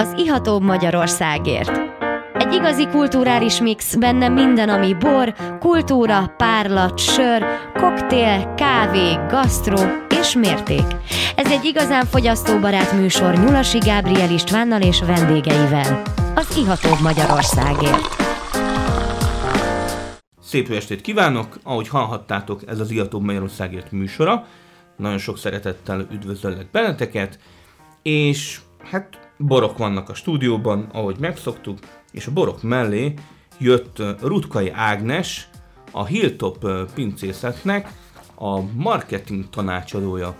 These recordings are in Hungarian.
az Iható Magyarországért. Egy igazi kulturális mix, benne minden, ami bor, kultúra, párlat, sör, koktél, kávé, gasztró és mérték. Ez egy igazán fogyasztóbarát műsor Nyulasi Gábriel Istvánnal és vendégeivel. Az Iható Magyarországért. Szép jó estét kívánok! Ahogy hallhattátok, ez az Iható Magyarországért műsora. Nagyon sok szeretettel üdvözöllek benneteket, és hát borok vannak a stúdióban, ahogy megszoktuk, és a borok mellé jött Rutkai Ágnes, a Hilltop pincészetnek a marketing tanácsadója.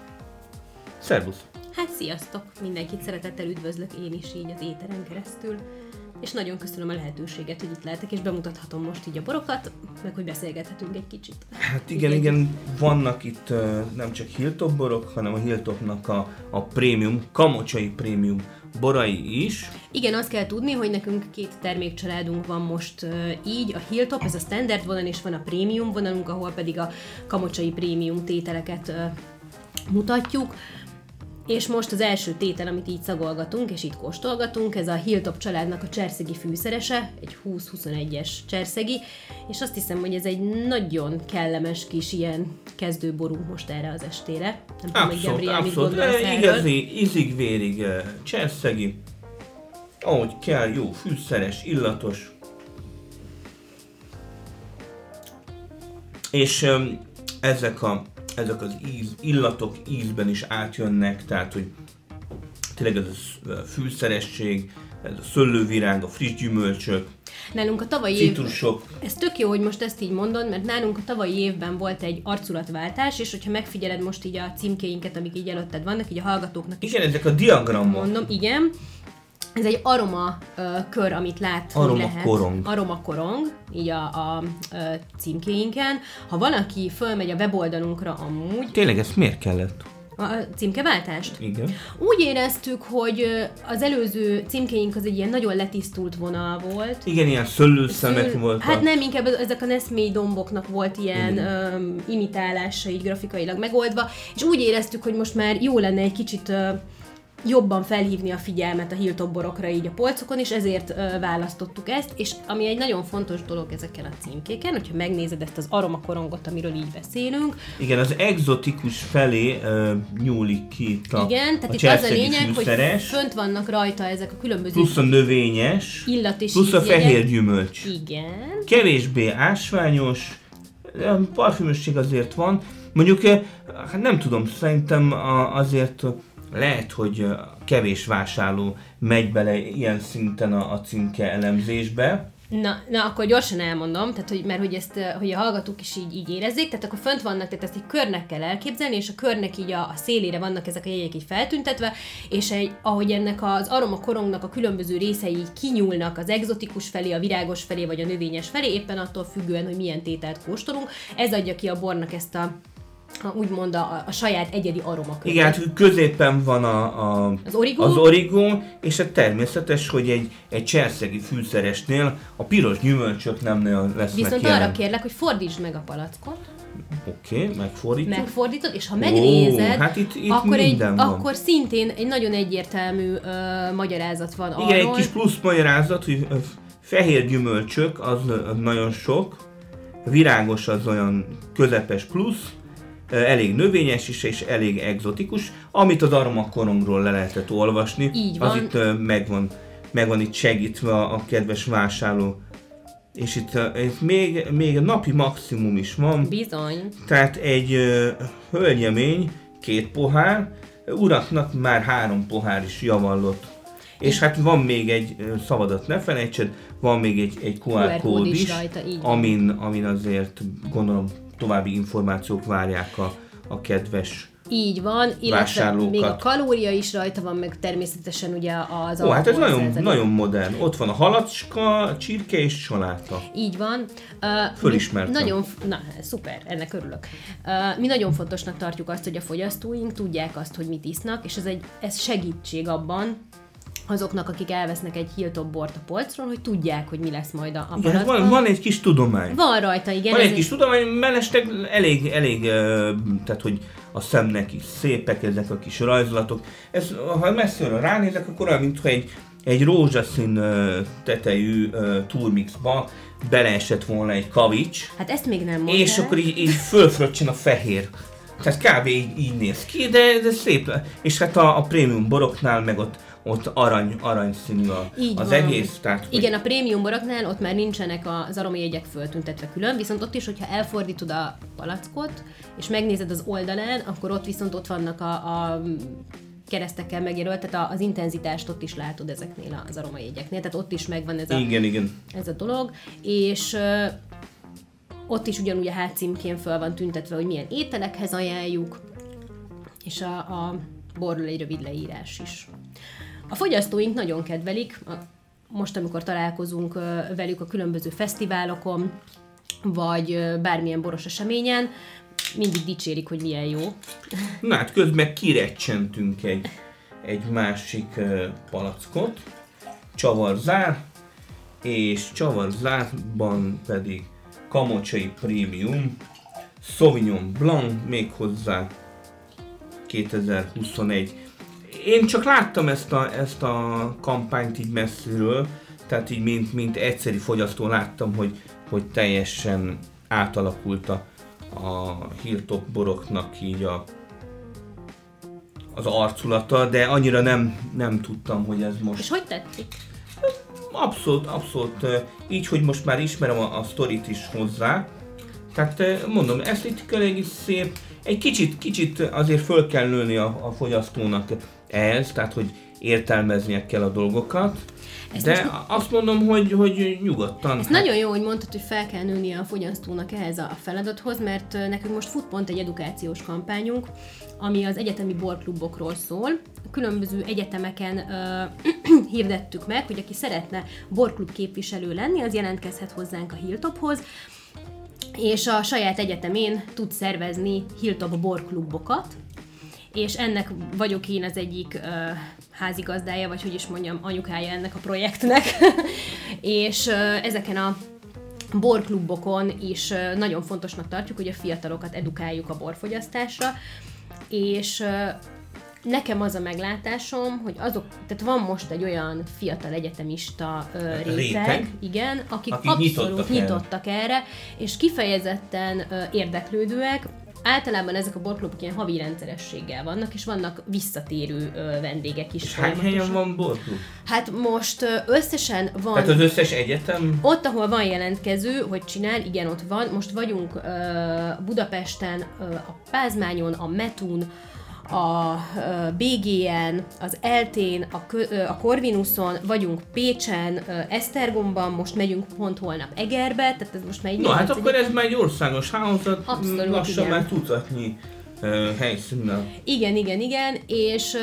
Szervusz! Hát sziasztok! Mindenkit szeretettel üdvözlök én is így az éteren keresztül. És nagyon köszönöm a lehetőséget, hogy itt lehetek, és bemutathatom most így a borokat, meg hogy beszélgethetünk egy kicsit. Hát igen, igen, vannak itt nem csak Hilltop borok, hanem a Hilltopnak a, a prémium, kamocsai prémium borai is. Igen, azt kell tudni, hogy nekünk két termékcsaládunk van most így, a Hilltop, ez a standard vonal, és van a prémium vonalunk, ahol pedig a kamocsai prémium tételeket mutatjuk. És most az első tétel, amit így szagolgatunk, és itt kóstolgatunk, ez a Hilltop családnak a cserszegi fűszerese, egy 20-21-es cserszegi, és azt hiszem, hogy ez egy nagyon kellemes kis ilyen kezdőború most erre az estére. Nem tudom, hogy Gabriel mit gondolsz e, Igazi, ízig-vérig cserszegi, ahogy kell, jó, fűszeres, illatos. És um, ezek a ezek az íz, illatok ízben is átjönnek, tehát hogy tényleg ez a fűszeresség, ez a szöllővirág, a friss gyümölcsök, Nálunk a tavalyi citrusok. Év, ez tök jó, hogy most ezt így mondod, mert nálunk a tavalyi évben volt egy arculatváltás, és hogyha megfigyeled most így a címkéinket, amik így előtted vannak, így a hallgatóknak. Igen, ezek a diagramok. Mondom, igen. Ez egy aroma uh, kör, amit lát, aroma lehet. korong. Aroma korong, így a, a, a címkéinken. Ha valaki fölmegy a weboldalunkra amúgy... Tényleg ezt miért kellett? A címkeváltást? Igen. Úgy éreztük, hogy az előző címkéink az egy ilyen nagyon letisztult vonal volt. Igen, ilyen szöllőszemek Szöl... voltak. Hát nem, inkább ezek a Nesmé domboknak volt ilyen um, imitálása, így grafikailag megoldva, és úgy éreztük, hogy most már jó lenne egy kicsit uh, jobban felhívni a figyelmet a Hilton borokra így a polcokon, és ezért ö, választottuk ezt, és ami egy nagyon fontos dolog ezeken a címkéken, hogyha megnézed ezt az aromakorongot, amiről így beszélünk. Igen, az exotikus felé ö, nyúlik ki a Igen, tehát a itt az a lényeg, fűszeres, hogy fönt vannak rajta ezek a különböző plusz a növényes, illat és plusz a fehér gyümölcs. Igen. Kevésbé ásványos, parfümösség azért van, Mondjuk, hát nem tudom, szerintem azért lehet, hogy kevés vásárló megy bele ilyen szinten a, a címke elemzésbe. Na, na, akkor gyorsan elmondom, tehát, hogy, mert hogy ezt, hogy a hallgatók is így, így érezzék, tehát akkor fönt vannak, tehát ezt egy körnek kell elképzelni, és a körnek így a, a szélére vannak ezek a jegyek így feltüntetve, és egy, ahogy ennek az aroma korongnak a különböző részei így kinyúlnak az egzotikus felé, a virágos felé, vagy a növényes felé, éppen attól függően, hogy milyen tételt kóstolunk, ez adja ki a bornak ezt a úgymond a, a saját egyedi aromakörét. Igen, hát középen van a, a, az, origó? az origó, és a természetes, hogy egy, egy cserszegi fűszeresnél a piros gyümölcsök nem lesznek Viszont jelen. arra kérlek, hogy fordítsd meg a palackot. Oké, okay, megfordítjuk. Megfordítod, és ha megnézed, oh, hát itt, itt akkor, egy, van. akkor szintén egy nagyon egyértelmű uh, magyarázat van Igen, arról. egy kis plusz magyarázat, hogy fehér gyümölcsök az nagyon sok, virágos az olyan közepes plusz, elég növényes is, és elég egzotikus, amit az aromakorongról le lehetett olvasni. Így van. Az itt megvan, megvan itt segítve a kedves vásárló. És itt, itt még, még napi maximum is van. Bizony. Tehát egy hölgyemény, két pohár, uraknak már három pohár is javallott. És hát van még egy szabadat ne felejtsed, van még egy, egy QR, QR kód is, is rajta, amin, amin azért gondolom további információk várják a, a kedves így van, illetve még a kalória is rajta van, meg természetesen ugye az Ó, hát ez nagyon, nagyon modern. Ott van a halacska, csirke és saláta. Így van. Uh, Fölismertem. Nagyon, na, szuper, ennek örülök. Uh, mi nagyon fontosnak tartjuk azt, hogy a fogyasztóink tudják azt, hogy mit isznak, és ez, egy, ez segítség abban, azoknak, akik elvesznek egy Hilltop bort a polcról, hogy tudják, hogy mi lesz majd a, a igen, van, van egy kis tudomány. Van rajta, igen. Van egy kis tudomány, mellesleg elég, elég, tehát hogy a szemnek is szépek ezek a kis rajzolatok. Ez, ha messziről ránézek, akkor olyan, mintha egy, egy rózsaszín tetejű turmixba beleesett volna egy kavics, Hát ezt még nem mondták. és akkor így, így fölfröccsen a fehér. Tehát kb. így, így néz ki, de, de szép. És hát a, a prémium boroknál meg ott, ott arany, aranyszínű a, Így az van. egész. Tehát, hogy- Igen, a prémium boroknál ott már nincsenek az aromajegyek föltüntetve külön, viszont ott is, hogyha elfordítod a palackot, és megnézed az oldalán, akkor ott viszont ott vannak a, a keresztekkel megjelölt, tehát az intenzitást ott is látod ezeknél az aromajegyeknél, tehát ott is megvan ez a, Igen, igen. ez a dolog, és ott is ugyanúgy a hátcímkén föl van tüntetve, hogy milyen ételekhez ajánljuk, és a, a borról egy rövid leírás is. A fogyasztóink nagyon kedvelik, most amikor találkozunk velük a különböző fesztiválokon, vagy bármilyen boros eseményen, mindig dicsérik, hogy milyen jó. Na hát közben kirecsentünk egy, egy másik palackot, csavarzár, és csavarzárban pedig kamocsai prémium, Sauvignon Blanc méghozzá 2021. Én csak láttam ezt a, ezt a kampányt így messziről, tehát így mint, mint egyszeri fogyasztó láttam, hogy, hogy teljesen átalakult a, a hilltop boroknak így a, az arculata, de annyira nem, nem tudtam, hogy ez most És hogy tetszik? Abszolút, abszolút. Így, hogy most már ismerem a, a sztorit is hozzá. Tehát mondom, esztétikailag is szép. Egy kicsit, kicsit azért föl kell nőni a, a fogyasztónak ehhez, tehát hogy értelmeznie kell a dolgokat. Ezt De most- azt mondom, hogy, hogy nyugodtan. Ez nagyon jó, hogy mondtad, hogy fel kell nőnie a fogyasztónak ehhez a feladathoz, mert nekünk most fut pont egy edukációs kampányunk, ami az egyetemi borklubokról szól. Különböző egyetemeken ö, hirdettük meg, hogy aki szeretne borklub képviselő lenni, az jelentkezhet hozzánk a Hilltophoz, és a saját egyetemén tud szervezni Hilltop borklubokat, és ennek vagyok én az egyik ö, házigazdája, vagy hogy is mondjam, anyukája ennek a projektnek, és ö, ezeken a borklubokon is ö, nagyon fontosnak tartjuk, hogy a fiatalokat edukáljuk a borfogyasztásra, és ö, nekem az a meglátásom, hogy azok, tehát van most egy olyan fiatal egyetemista ö, réteg, Réteg. igen, akik, Akik abszolút nyitottak erre. nyitottak erre, és kifejezetten ö, érdeklődőek, Általában ezek a borklubok ilyen havi rendszerességgel vannak, és vannak visszatérő ö, vendégek is. És hány helyen van borklub? Hát most ö, összesen van... Tehát az összes egyetem? Ott, ahol van jelentkező, hogy csinál, igen, ott van. Most vagyunk ö, Budapesten, ö, a Pázmányon, a Metun, a BGN, az Eltén, a, a Corvinuson, vagyunk Pécsen, Esztergomban, most megyünk pont holnap Egerbe, tehát ez most már egy No, hát akkor ez már egy országos hálózat, Abszolút, lassan igen. már tucatnyi uh, helyszínnel. Igen, igen, igen, és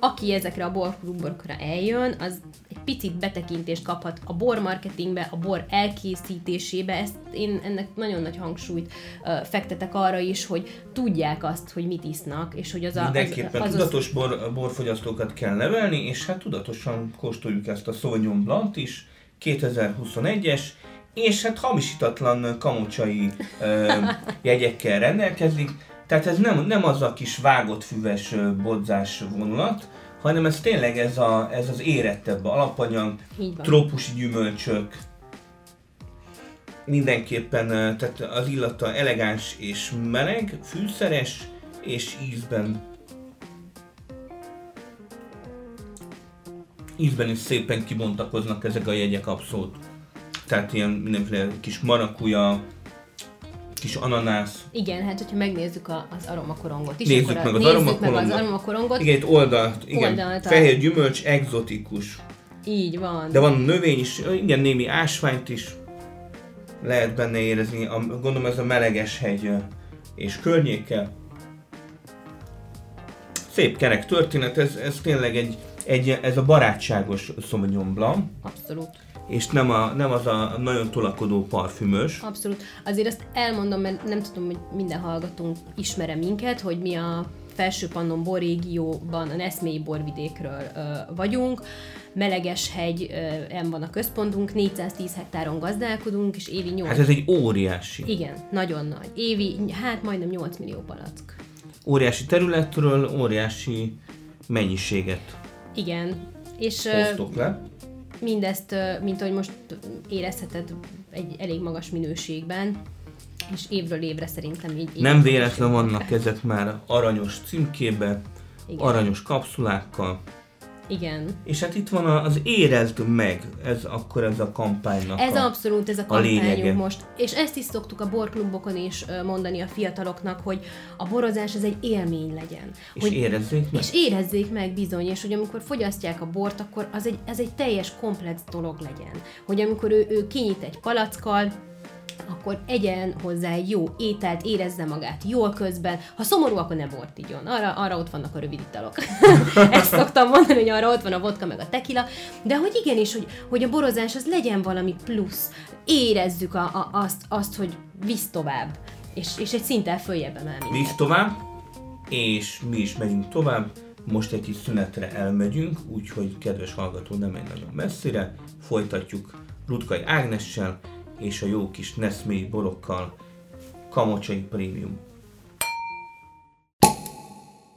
aki ezekre a borklubokra eljön, az egy picit betekintést kaphat a bor marketingbe, a bor elkészítésébe, ezt én ennek nagyon nagy hangsúlyt ö, fektetek arra is, hogy tudják azt, hogy mit isznak, és hogy az a... Mindenképpen az, az, tudatos bor, borfogyasztókat kell nevelni, és hát tudatosan kóstoljuk ezt a Sauvignon Blanc is, 2021-es, és hát hamisítatlan kamocsai ö, jegyekkel rendelkezik, tehát ez nem, nem az a kis vágott füves bodzás vonulat, hanem ez tényleg ez, a, ez az érettebb alapanyag, trópusi gyümölcsök, mindenképpen tehát az illata elegáns és meleg, fűszeres, és ízben. Ízben is szépen kibontakoznak ezek a jegyek abszolút. Tehát ilyen mindenféle kis marakuja, kis ananász. Igen, hát hogyha megnézzük a, az aromakorongot is, Nézzük akkor meg az nézzük meg az aromakorongot. Igen, itt oldalt, igen, Oldalt a- fehér gyümölcs, egzotikus. Így van. De van növény is, igen, némi ásványt is lehet benne érezni. A, gondolom ez a meleges hegy és környéke. Szép kerek történet, ez, ez tényleg egy, egy, ez a barátságos Sauvignon Blanc, Abszolút. És nem, a, nem az a nagyon tolakodó parfümös. Abszolút. Azért azt elmondom, mert nem tudom, hogy minden hallgatónk ismere minket, hogy mi a felső pannon borrégióban, a Neszmélyi borvidékről ö, vagyunk. Meleges hegy en van a központunk, 410 hektáron gazdálkodunk, és évi 8... Hát ez egy óriási, Igen, nagyon nagy. Évi, hát majdnem 8 millió palack. óriási területről, óriási mennyiséget. Igen, És Hoztok le. Mindezt, mint ahogy most érezheted, egy elég magas minőségben, és évről évre szerintem így... így Nem véletlen vannak ezek már aranyos címkébe, Igen. aranyos kapszulákkal, Igen. és hát itt van a- az érezd meg, ez akkor ez a kampánynak Ez a, abszolút ez a a kampányunk most. És ezt is szoktuk a borklubokon is mondani a fiataloknak, hogy a borozás ez egy élmény legyen. és hogy érezzék meg. És érezzék meg bizony, és hogy amikor fogyasztják a bort, akkor az egy, ez egy teljes komplex dolog legyen. Hogy amikor ő, ő kinyit egy palackkal, akkor egyen hozzá egy jó ételt, érezze magát jól közben. Ha szomorú, akkor ne bort igyon. Arra, arra ott vannak a rövid italok. Ezt szoktam mondani, hogy arra ott van a vodka meg a tequila. De hogy igenis, hogy, hogy a borozás az legyen valami plusz. Érezzük a, a, azt, azt, hogy visz tovább. És, és egy szinten följebb emel minket. Visz tovább, és mi is megyünk tovább. Most egy kis szünetre elmegyünk, úgyhogy kedves hallgató, nem megy nagyon messzire. Folytatjuk Rutkai Ágnessel és a jó kis Neszmély borokkal Kamocsai Premium.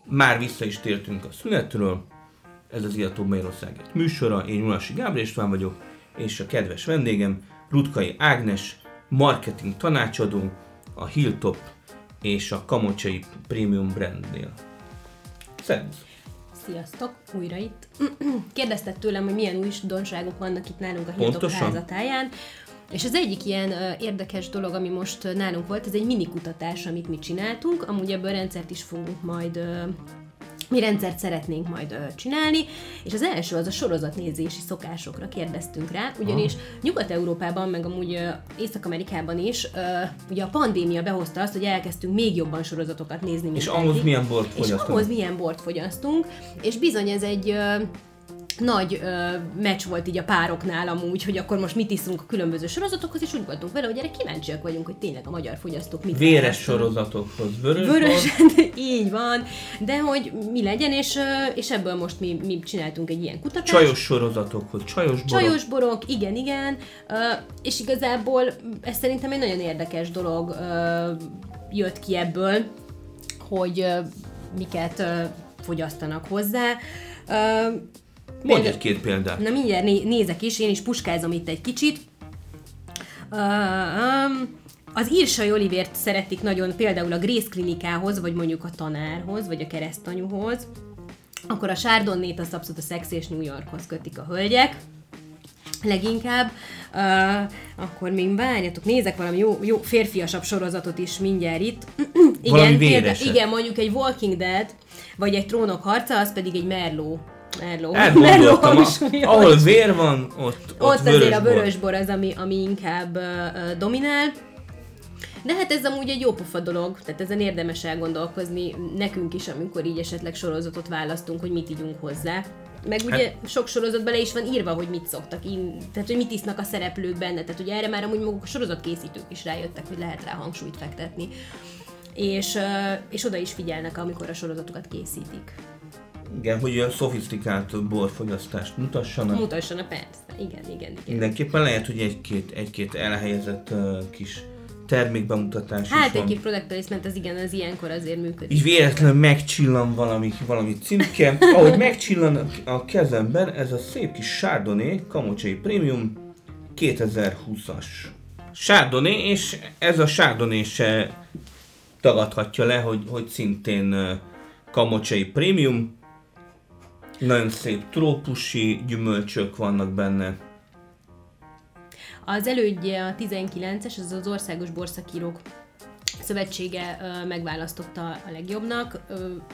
Már vissza is tértünk a szünetről. Ez az Iató Magyarországért műsora. Én Ulasi Gábor István vagyok, és a kedves vendégem Rutkai Ágnes, marketing tanácsadó, a Hilltop és a Kamocsai Premium brandnél. Szervusz! Sziasztok, újra itt. Kérdezted tőlem, hogy milyen újdonságok vannak itt nálunk a Hilltop házatáján. És az egyik ilyen érdekes dolog, ami most nálunk volt, ez egy mini kutatás, amit mi csináltunk. Amúgy ebből rendszert is fogunk majd mi rendszert szeretnénk majd ö, csinálni, és az első az a sorozatnézési szokásokra kérdeztünk rá, ugyanis Nyugat-Európában, meg amúgy Észak-Amerikában is, ö, ugye a pandémia behozta azt, hogy elkezdtünk még jobban sorozatokat nézni, mint És ahhoz eddig. milyen bort És fogyasztanak? ahhoz milyen bort fogyasztunk, és bizony ez egy ö, nagy ö, meccs volt így a pároknál amúgy, hogy akkor most mit iszunk a különböző sorozatokhoz, és úgy voltunk vele, hogy erre kíváncsiak vagyunk, hogy tényleg a magyar fogyasztók mit Véres választanak. sorozatokhoz vörös, Vörös, így van, de hogy mi legyen, és, és ebből most mi, mi csináltunk egy ilyen kutatást. csajos sorozatokhoz, csajos borok. Csajos borok, igen, igen, ö, és igazából ez szerintem egy nagyon érdekes dolog ö, jött ki ebből, hogy ö, miket ö, fogyasztanak hozzá. Ö, Mondj egy-két példát. Na mindjárt né- nézek is, én is puskázom itt egy kicsit. Uh, um, az Írsai Olivért szeretik nagyon például a Grace klinikához, vagy mondjuk a tanárhoz, vagy a keresztanyúhoz. Akkor a Chardonnay-t azt abszolút a Sex és New Yorkhoz kötik a hölgyek leginkább. Uh, akkor még várjatok, nézek valami jó, jó férfiasabb sorozatot is mindjárt itt. Valami példa- igen, mondjuk egy Walking Dead, vagy egy Trónok harca, az pedig egy Merlot. Elgondoltam, Merlot a, ahol vér van, ott, ott, Ott azért a bor. vörösbor az, ami, ami inkább uh, dominál. De hát ez amúgy egy jó pofa dolog, tehát ezen érdemes elgondolkozni nekünk is, amikor így esetleg sorozatot választunk, hogy mit ígyunk hozzá. Meg ugye Hát- sok sorozat bele is van írva, hogy mit szoktak, in, tehát hogy mit isznak a szereplők benne, tehát ugye erre már amúgy maguk a sorozatkészítők is rájöttek, hogy lehet rá hangsúlyt fektetni. És, és oda is figyelnek, amikor a sorozatokat készítik. Igen, hogy olyan szofisztikált borfogyasztást mutassanak. Mutassanak, persze. Igen, igen, igen. Mindenképpen lehet, hogy egy-két, egy-két elhelyezett uh, kis termékbemutatás Hát egy-két product placement az igen, az ilyenkor azért működik. Így véletlenül megcsillan valami, valami címke. Ahogy megcsillan a- kezemben, ez a szép kis Chardonnay, Kamocsai Premium 2020-as. Chardonnay, és ez a Chardonnay se tagadhatja le, hogy, hogy szintén Kamocsai Premium. Nagyon szép trópusi gyümölcsök vannak benne. Az elődje a 19-es, az az Országos Borszakírók Szövetsége megválasztotta a legjobbnak,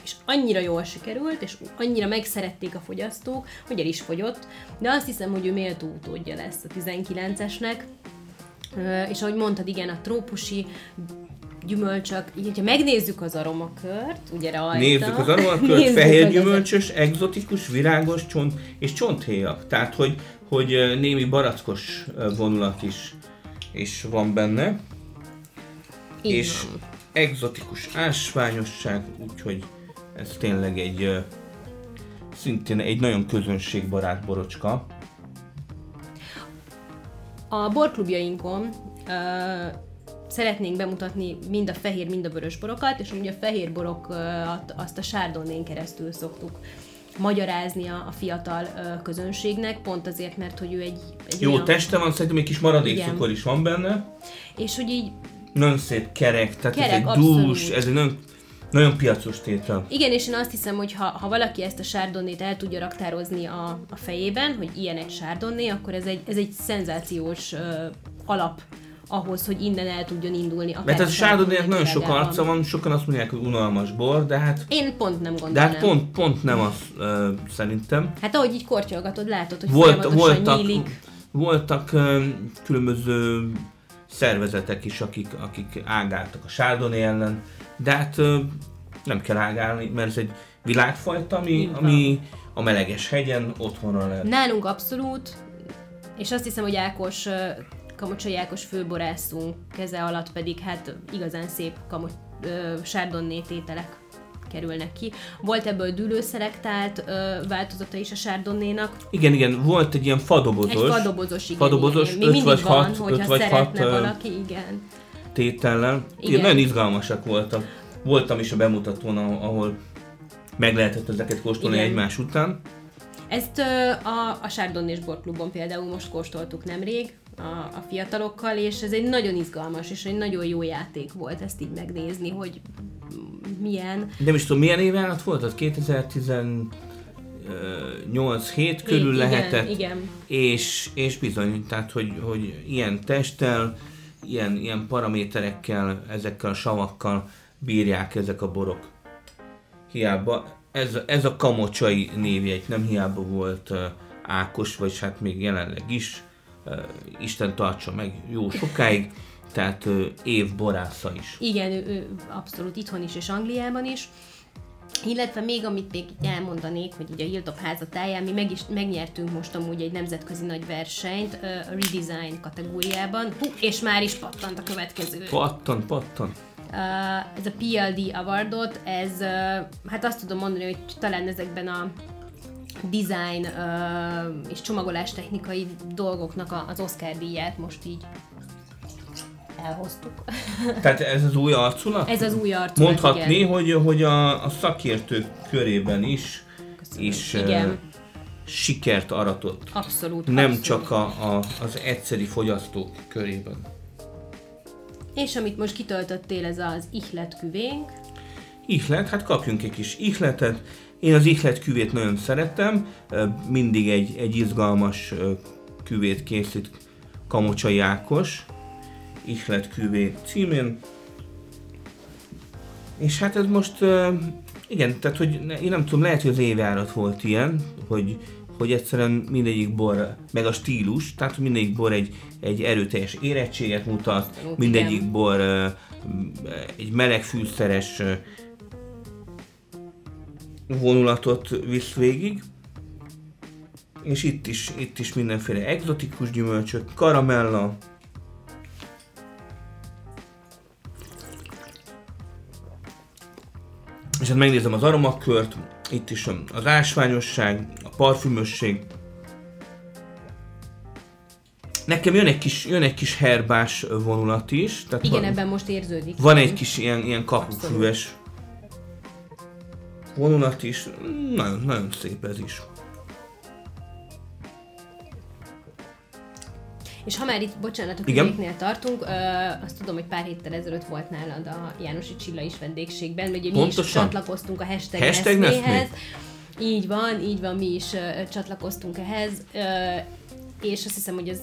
és annyira jól sikerült, és annyira megszerették a fogyasztók, hogy el is fogyott, de azt hiszem, hogy ő méltó utódja lesz a 19-esnek, Ö, és ahogy mondtad, igen, a trópusi gyümölcsök, így, hogyha megnézzük az aromakört, ugye rajta. Nézzük az aromakört, fehér gyümölcsös, egzotikus, virágos csont és csonthéjak. Tehát, hogy, hogy némi barackos vonulat is, is van benne. Így és van. egzotikus ásványosság, úgyhogy ez tényleg egy szintén egy nagyon közönségbarát borocska. A borklubjainkon szeretnénk bemutatni mind a fehér, mind a vörös borokat, és ugye a fehér borokat azt a sárdonnén keresztül szoktuk magyarázni a, a fiatal ö, közönségnek, pont azért, mert hogy ő egy, egy Jó olyan, teste van, szerintem egy kis maradék Igen. cukor is van benne. és hogy így Nagyon szép kerek, tehát Kerek, ez egy abszolút. dús, ez egy nagyon, nagyon piacos tétel. Igen, és én azt hiszem, hogy ha, ha valaki ezt a sárdonnét el tudja raktározni a, a fejében, hogy ilyen egy sárdonné, akkor ez egy, ez egy szenzációs uh, alap ahhoz, hogy innen el tudjon indulni. akár Mert ez a sárdonnének nagyon sok arca van, sokan azt mondják, hogy unalmas bor, de hát, Én pont nem gondolom. de hát pont, pont nem az ö, szerintem. Hát ahogy így kortyolgatod, látod, hogy Volt, voltak, nyílik. voltak ö, különböző szervezetek is, akik, akik ágáltak a Chardonnay ellen, de hát ö, nem kell ágálni, mert ez egy világfajta, ami, ami a meleges hegyen otthonra lehet. Nálunk abszolút, és azt hiszem, hogy Ákos, ö, Kamocsai Ákos főborászunk keze alatt pedig hát igazán szép kamot, ö, sárdonné tételek kerülnek ki. Volt ebből dűlőszelektált ö, változata is a sárdonnénak. Igen, igen, volt egy ilyen Egy fadobozos fadobozos, igen. fadobozos, igen. Még vagy van, hat- hogyha öt vagy hat, valaki, igen. tétellel. Igen. Igen. nagyon izgalmasak voltak. Voltam is a bemutatón, ahol meg lehetett ezeket kóstolni Igen. egymás után. Ezt ö, a, a Sárdonnés Borklubon például most kóstoltuk nemrég a, a fiatalokkal, és ez egy nagyon izgalmas és egy nagyon jó játék volt ezt így megnézni, hogy milyen. Nem is tudom, milyen éven volt az? 2018-7 körül igen, lehetett. Igen, És, és bizony, tehát hogy, hogy ilyen testtel, ilyen, ilyen paraméterekkel, ezekkel a savakkal bírják ezek a borok. Hiába, ez, ez a kamocsai névjegy, nem hiába volt Ákos, vagy hát még jelenleg is, Isten tartsa meg jó sokáig, tehát év borásza is. igen, ő, ő abszolút itthon is és Angliában is. Illetve még amit még így elmondanék, hogy ugye a Hilltop házatáján mi meg is, megnyertünk most amúgy egy nemzetközi nagy versenyt a redesign kategóriában, Hú, és már is pattant a következő. Pattan, pattan. Uh, ez a PLD awardot, ez uh, hát azt tudom mondani, hogy talán ezekben a design uh, és csomagolás technikai dolgoknak a, az Oscar díját most így elhoztuk. Tehát ez az új arculat? Ez az új arculat, Mondhatni, igen. hogy, hogy a, a szakértők körében is, Köszönöm. is Igen. uh, sikert aratott. Abszolút. Nem abszolút. csak a, a, az egyszeri fogyasztók körében. És amit most kitöltöttél, ez az ihlet küvénk. Ihlet, hát kapjunk egy kis ihletet. Én az ihlet küvét nagyon szeretem, mindig egy, egy izgalmas küvét készít Kamocsai Ákos, ihlet küvé címén. És hát ez most, igen, tehát hogy én nem tudom, lehet, hogy az évjárat volt ilyen, hogy, hogy egyszerűen mindegyik bor, meg a stílus, tehát mindegyik bor egy, egy erőteljes érettséget mutat, mindegyik bor egy meleg fűszeres vonulatot visz végig. És itt is, itt is mindenféle egzotikus gyümölcsök, karamella, és hát megnézem az aromakört, itt is az ásványosság, a parfümösség. Nekem jön egy kis, jön egy kis herbás vonulat is. Tehát Igen, van, ebben most érződik. van egy kis ilyen, ilyen kapufüves vonulat is. Nagyon, nagyon szép ez is. És ha már itt, bocsánat, a Igen. küvéknél tartunk, ö, azt tudom, hogy pár héttel ezelőtt volt nálad a Jánosi Csilla is vendégségben, ugye mi is Pontosan. csatlakoztunk a hashtag, Hashtag Neszméhez. Neszmé. Így van, így van, mi is ö, csatlakoztunk ehhez, ö, és azt hiszem, hogy ez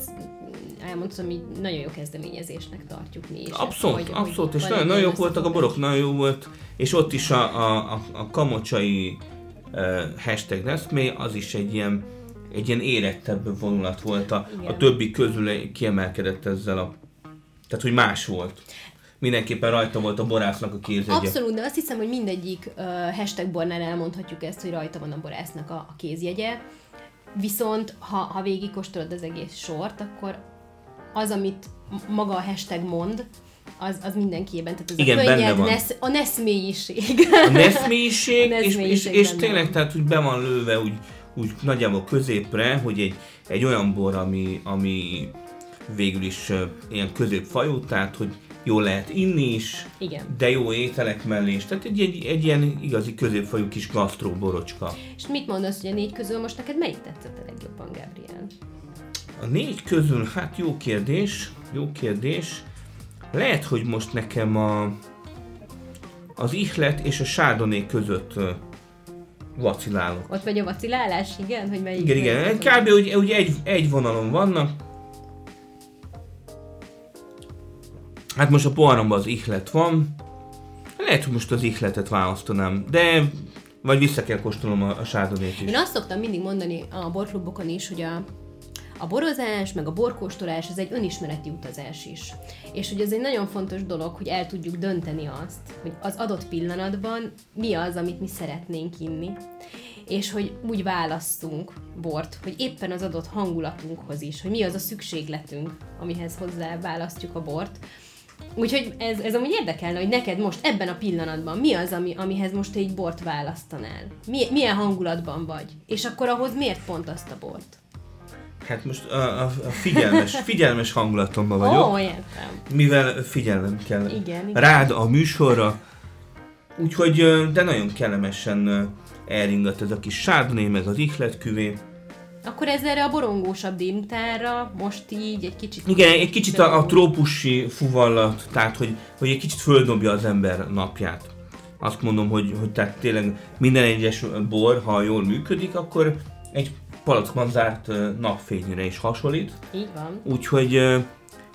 elmondhatom, hogy nagyon jó kezdeményezésnek tartjuk mi is. ezt, Abszolút, hogy- abszolút, hogy és nagyon, nagyon jók voltak a borok, nagyon jó volt, és ott is a, a, a, a kamocsai uh, hashtag Neszmé, az is egy ilyen, egy ilyen érettebb vonulat volt, a, a többi közül kiemelkedett ezzel a, tehát hogy más volt. Mindenképpen rajta volt a borásznak a kézjegye. Abszolút, de azt hiszem, hogy mindegyik uh, hashtag bornál elmondhatjuk ezt, hogy rajta van a borásznak a, a kézjegye. Viszont, ha, ha végigkóstolod az egész sort, akkor az, amit maga a hashtag mond, az, az mindenkiében, tehát ez Igen, a benne könnyed, van. nesz, a neszmélyiség. A neszmélyiség, A és, és, és benne tényleg, van. tehát úgy be van lőve úgy, úgy nagyjából középre, hogy egy, egy olyan bor, ami, ami végül is uh, ilyen középfajú, tehát hogy jól lehet inni is, Igen. de jó ételek mellé is. Tehát egy, egy, egy ilyen igazi középfajú kis gasztró borocska. És mit mondasz, hogy a négy közül most neked melyik tetszett a legjobban, Gabriel? A négy közül, hát jó kérdés, jó kérdés. Lehet, hogy most nekem a, az ihlet és a sárdoné között vacilálok. Ott vagy a vacilálás, igen? Hogy melyik Igen, igen, kb. Úgy, úgy egy, egy vonalon vannak. Hát most a poharomban az ihlet van. Lehet, hogy most az ihletet választanám, de vagy vissza kell kóstolnom a, a sárdonét is. Én azt szoktam mindig mondani a borklubokon is, hogy a, a borozás, meg a borkóstolás, ez egy önismereti utazás is. És hogy ez egy nagyon fontos dolog, hogy el tudjuk dönteni azt, hogy az adott pillanatban mi az, amit mi szeretnénk inni. És hogy úgy válasszunk bort, hogy éppen az adott hangulatunkhoz is, hogy mi az a szükségletünk, amihez hozzá választjuk a bort. Úgyhogy ez, ez amúgy érdekelne, hogy neked most ebben a pillanatban mi az, ami, amihez most egy bort választanál? Mi, milyen hangulatban vagy? És akkor ahhoz miért pont azt a bort? Hát most a, a, a figyelmes, figyelmes hangulatomban vagyok. Ó, értem. mivel figyelnem kell Igen, igen. rád a műsorra. Úgyhogy, de nagyon kellemesen elringat ez a kis sárdné, meg az ihletküvé. Akkor ez erre a borongósabb délutánra, most így egy kicsit... Igen, egy kicsit a, a trópusi fuvallat, tehát hogy, hogy egy kicsit földobja az ember napját. Azt mondom, hogy, hogy tehát tényleg minden egyes bor, ha jól működik, akkor egy palackban zárt napfényre is hasonlít. Így van. Úgyhogy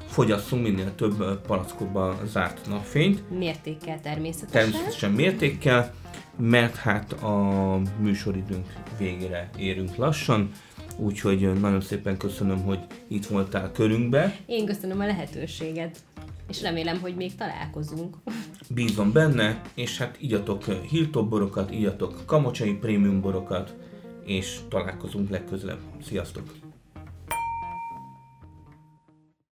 fogyasszunk minél több ö, palackokba zárt napfényt. Mértékkel természetesen. természetesen mértékkel, mert hát a műsoridőnk végére érünk lassan, úgyhogy nagyon szépen köszönöm, hogy itt voltál körünkbe. Én köszönöm a lehetőséget. És remélem, hogy még találkozunk. Bízom benne, és hát igyatok ö, Hilltop borokat, igyatok kamocsai prémium borokat, és találkozunk legközelebb. Sziasztok!